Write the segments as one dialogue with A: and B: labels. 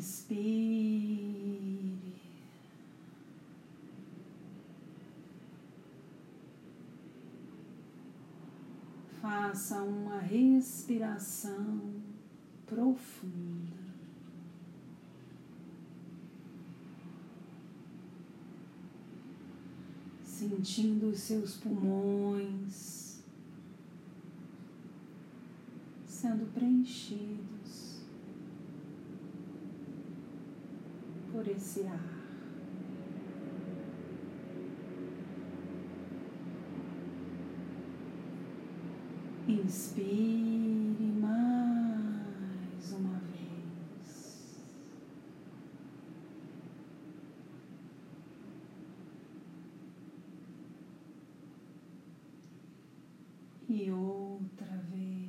A: Expire. Faça uma respiração profunda. Sentindo os seus pulmões sendo preenchidos por esse ar. Inspire mais uma vez. E outra vez.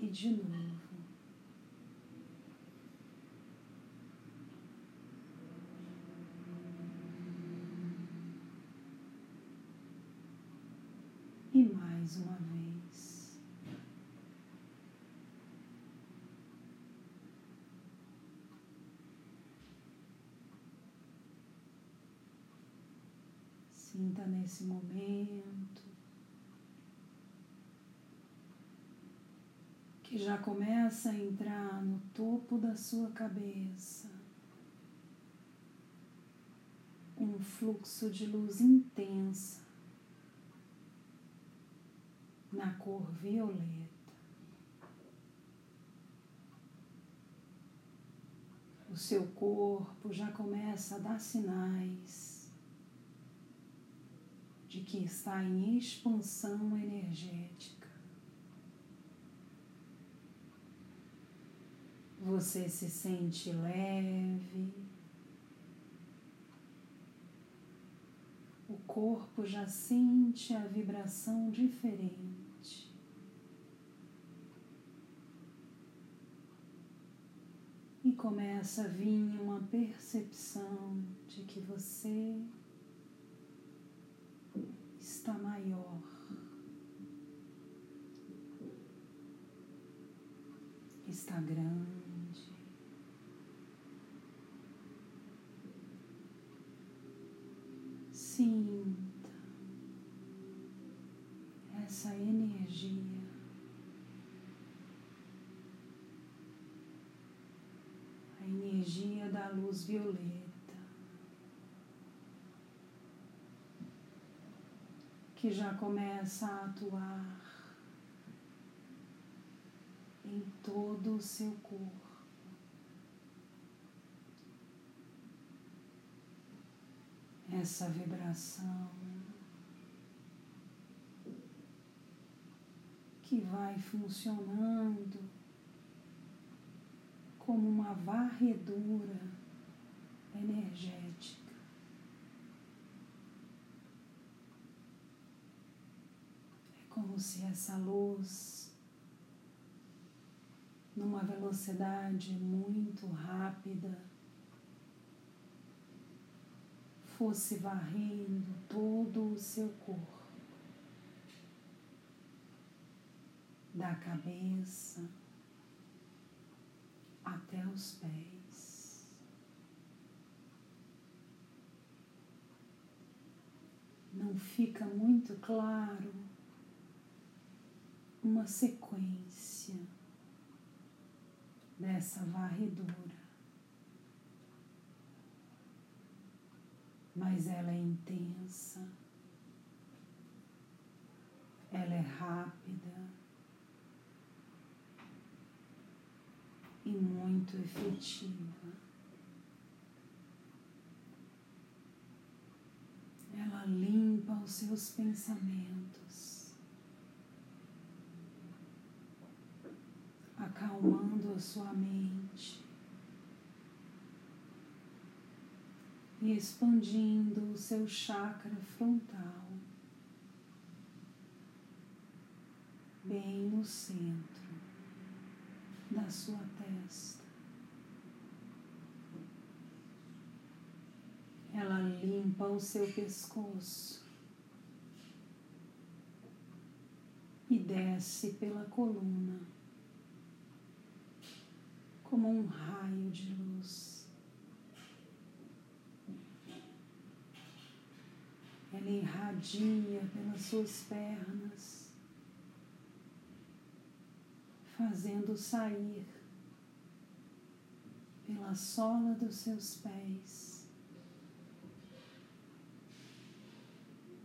A: E de novo. e mais uma vez. Sinta nesse momento que já começa a entrar no topo da sua cabeça um fluxo de luz intensa na cor violeta. O seu corpo já começa a dar sinais de que está em expansão energética. Você se sente leve, o corpo já sente a vibração diferente. E começa a vir uma percepção de que você está maior. Está grande. Sinta essa energia. A energia da luz violeta. Que já começa a atuar em todo o seu corpo. Essa vibração que vai funcionando como uma varredura energética. É como se essa luz, numa velocidade muito rápida, fosse varrendo todo o seu corpo, da cabeça até os pés. Não fica muito claro uma sequência dessa varredura. Mas ela é intensa, ela é rápida e muito efetiva. Ela limpa os seus pensamentos, acalmando a sua mente. Expandindo o seu chakra frontal, bem no centro da sua testa. Ela limpa o seu pescoço, e desce pela coluna como um raio de luz. Ela irradia pelas suas pernas, fazendo sair pela sola dos seus pés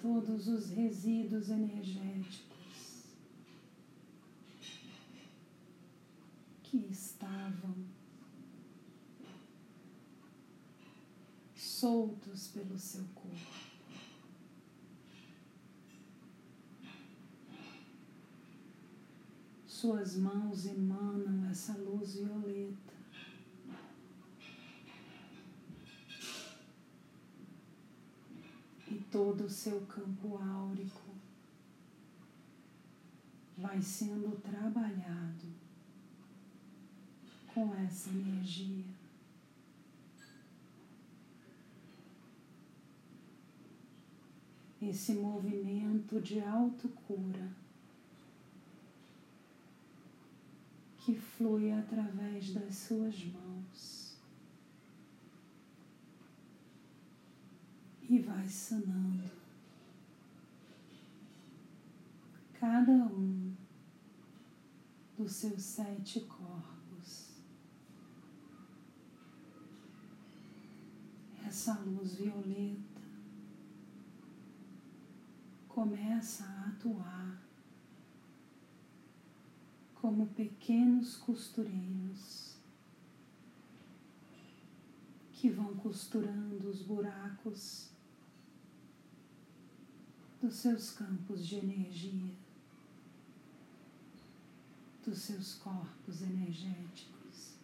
A: todos os resíduos energéticos que estavam soltos pelo seu corpo. Suas mãos emanam essa luz violeta. E todo o seu campo áurico vai sendo trabalhado com essa energia. Esse movimento de autocura que flui através das suas mãos e vai sanando cada um dos seus sete corpos. Essa luz violeta começa a atuar como pequenos costureiros que vão costurando os buracos dos seus campos de energia, dos seus corpos energéticos.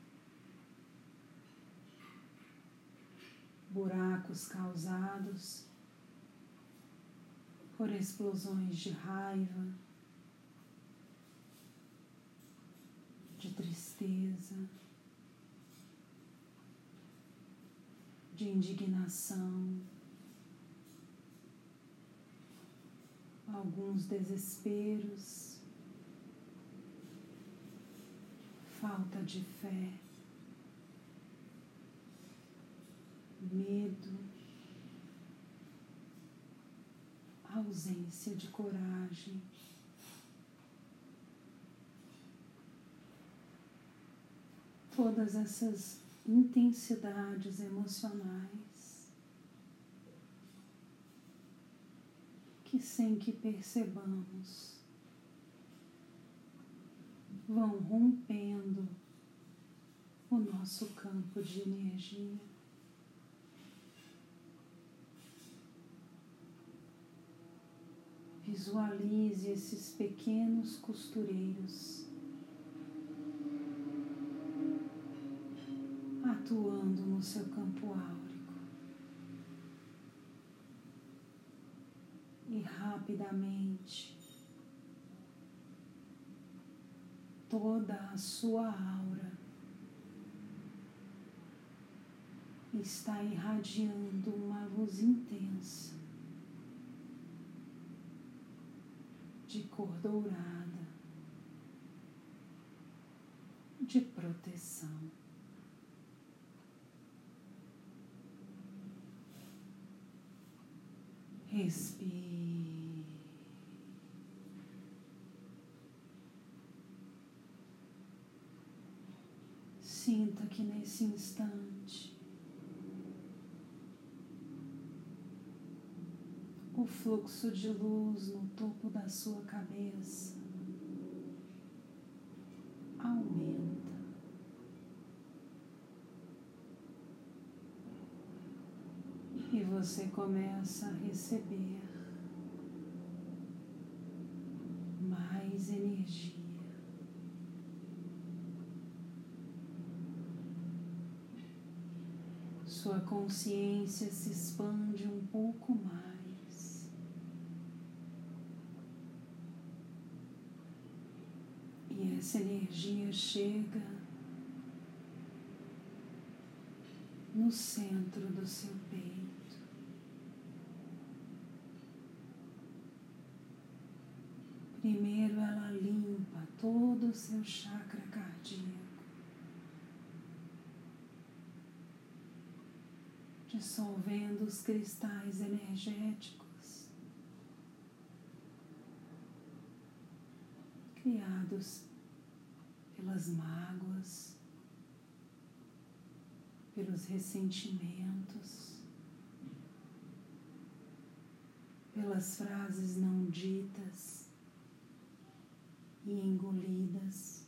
A: Buracos causados por explosões de raiva, de tristeza, de indignação, alguns desesperos, falta de fé, medo, ausência de coragem. Todas essas intensidades emocionais que, sem que percebamos, vão rompendo o nosso campo de energia. Visualize esses pequenos costureiros atuando no seu campo áurico. E rapidamente toda a sua aura está irradiando uma luz intensa de cor dourada de proteção. Respire. Sinta que nesse instante o fluxo de luz no topo da sua cabeça aumenta. e você começa a receber mais energia. Sua consciência se expande um pouco mais. E essa energia chega no centro do seu peito. Primeiro ela todo o seu chakra cardíaco. Dissolvendo os cristais energéticos criados pelas mágoas, pelos ressentimentos, pelas frases não ditas e engolidas.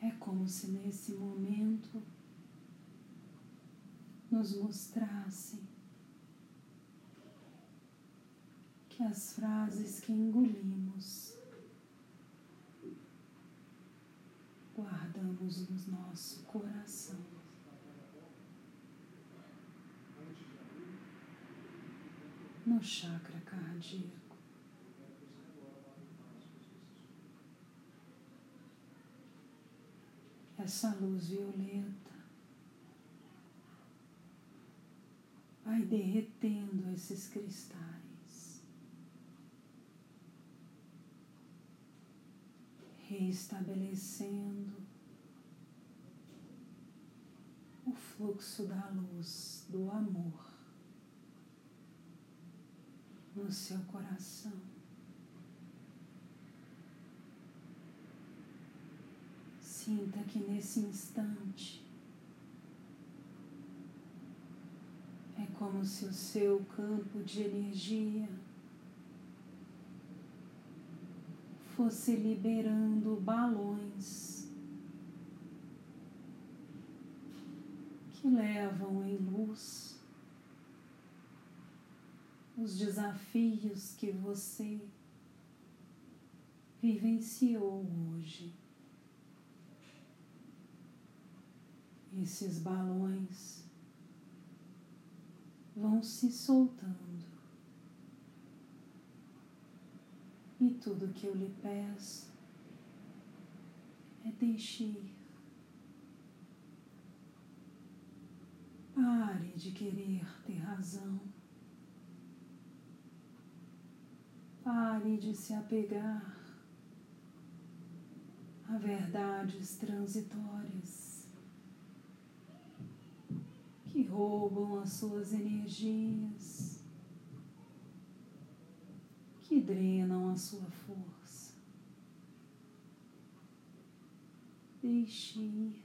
A: É como se nesse momento nos mostrasse que as frases que engolimos guardamos no nosso coração. No chakra cardíaco. Essa luz violeta vai derretendo esses cristais. reestabelecendo o fluxo da luz, do amor no seu coração. Sinta que nesse instante é como se o seu campo de energia fosse liberando balões que levam em luz os desafios que você vivenciou hoje. Esses balões vão se soltando. E tudo que eu lhe peço é deixe ir. Pare de querer ter razão. Pare de se apegar a verdades transitórias que roubam as suas energias que drenam a sua força. Deixe ir.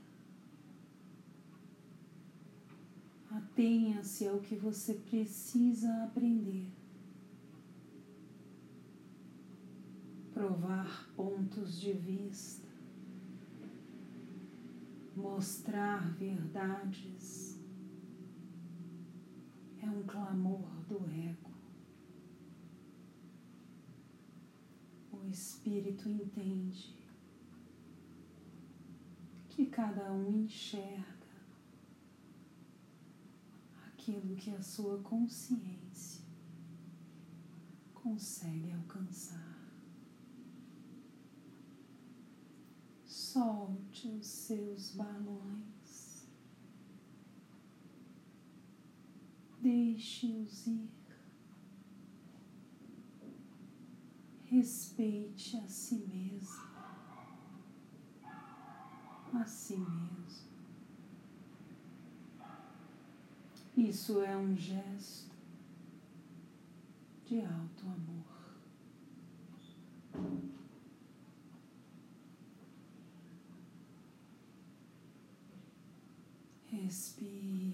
A: Atenha-se ao que você precisa aprender. Provar pontos de vista. Mostrar verdades. É um clamor do ego. o Espírito entende que cada um enxerga aquilo que a sua consciência consegue alcançar. Solte os seus balões, deixe-os ir. respeite a si mesmo, a si mesmo. Isso é um gesto de alto amor. Respire.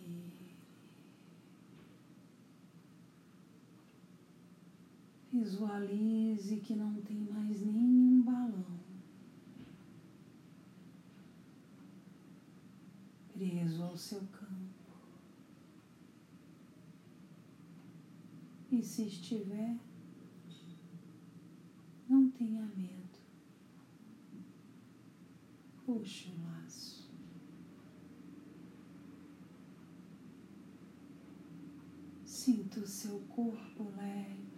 A: Visualize que não tem mais nenhum balão preso ao seu campo. E se estiver, não tenha medo. Puxe o laço. Sinta o seu corpo leve.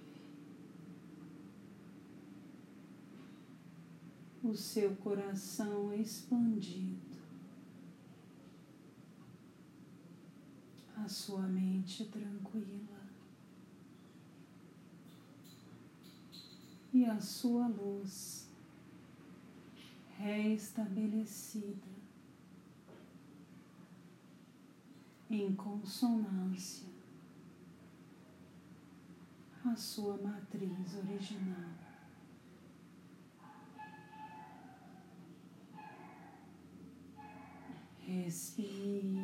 A: O seu coração expandido, a sua mente tranquila. e a sua luz reestabelecida em consonância à sua matriz original. Respire.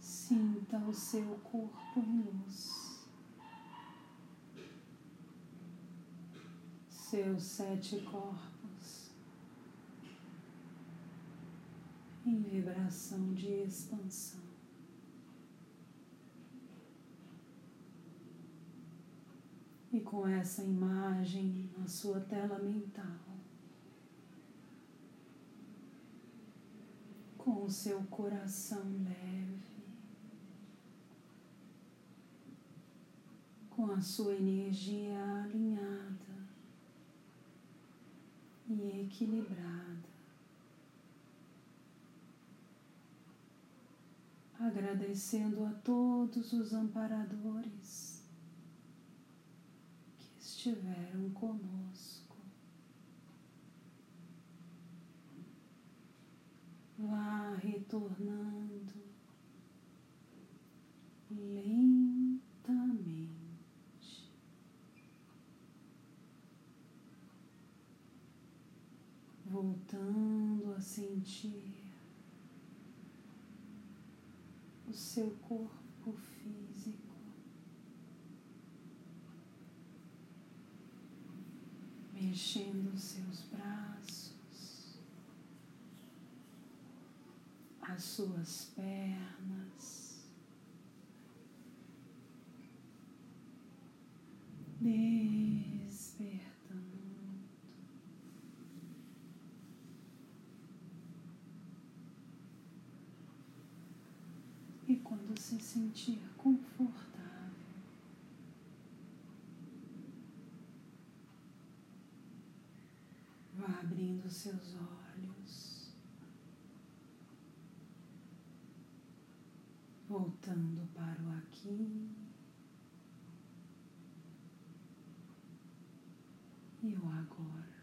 A: Sinta o seu corpo em luz, seus sete corpos em vibração de expansão. E com essa imagem na sua tela mental, com o seu coração leve, com a sua energia alinhada e equilibrada. Agradecendo a todos os amparadores estiveram conosco. Vá retornando lentamente. voltando a sentir o seu corpo físico. Mexendo os seus braços, as suas pernas, despertando. quando se sentir confortável, abrindo seus olhos, voltando para o aqui e o agora.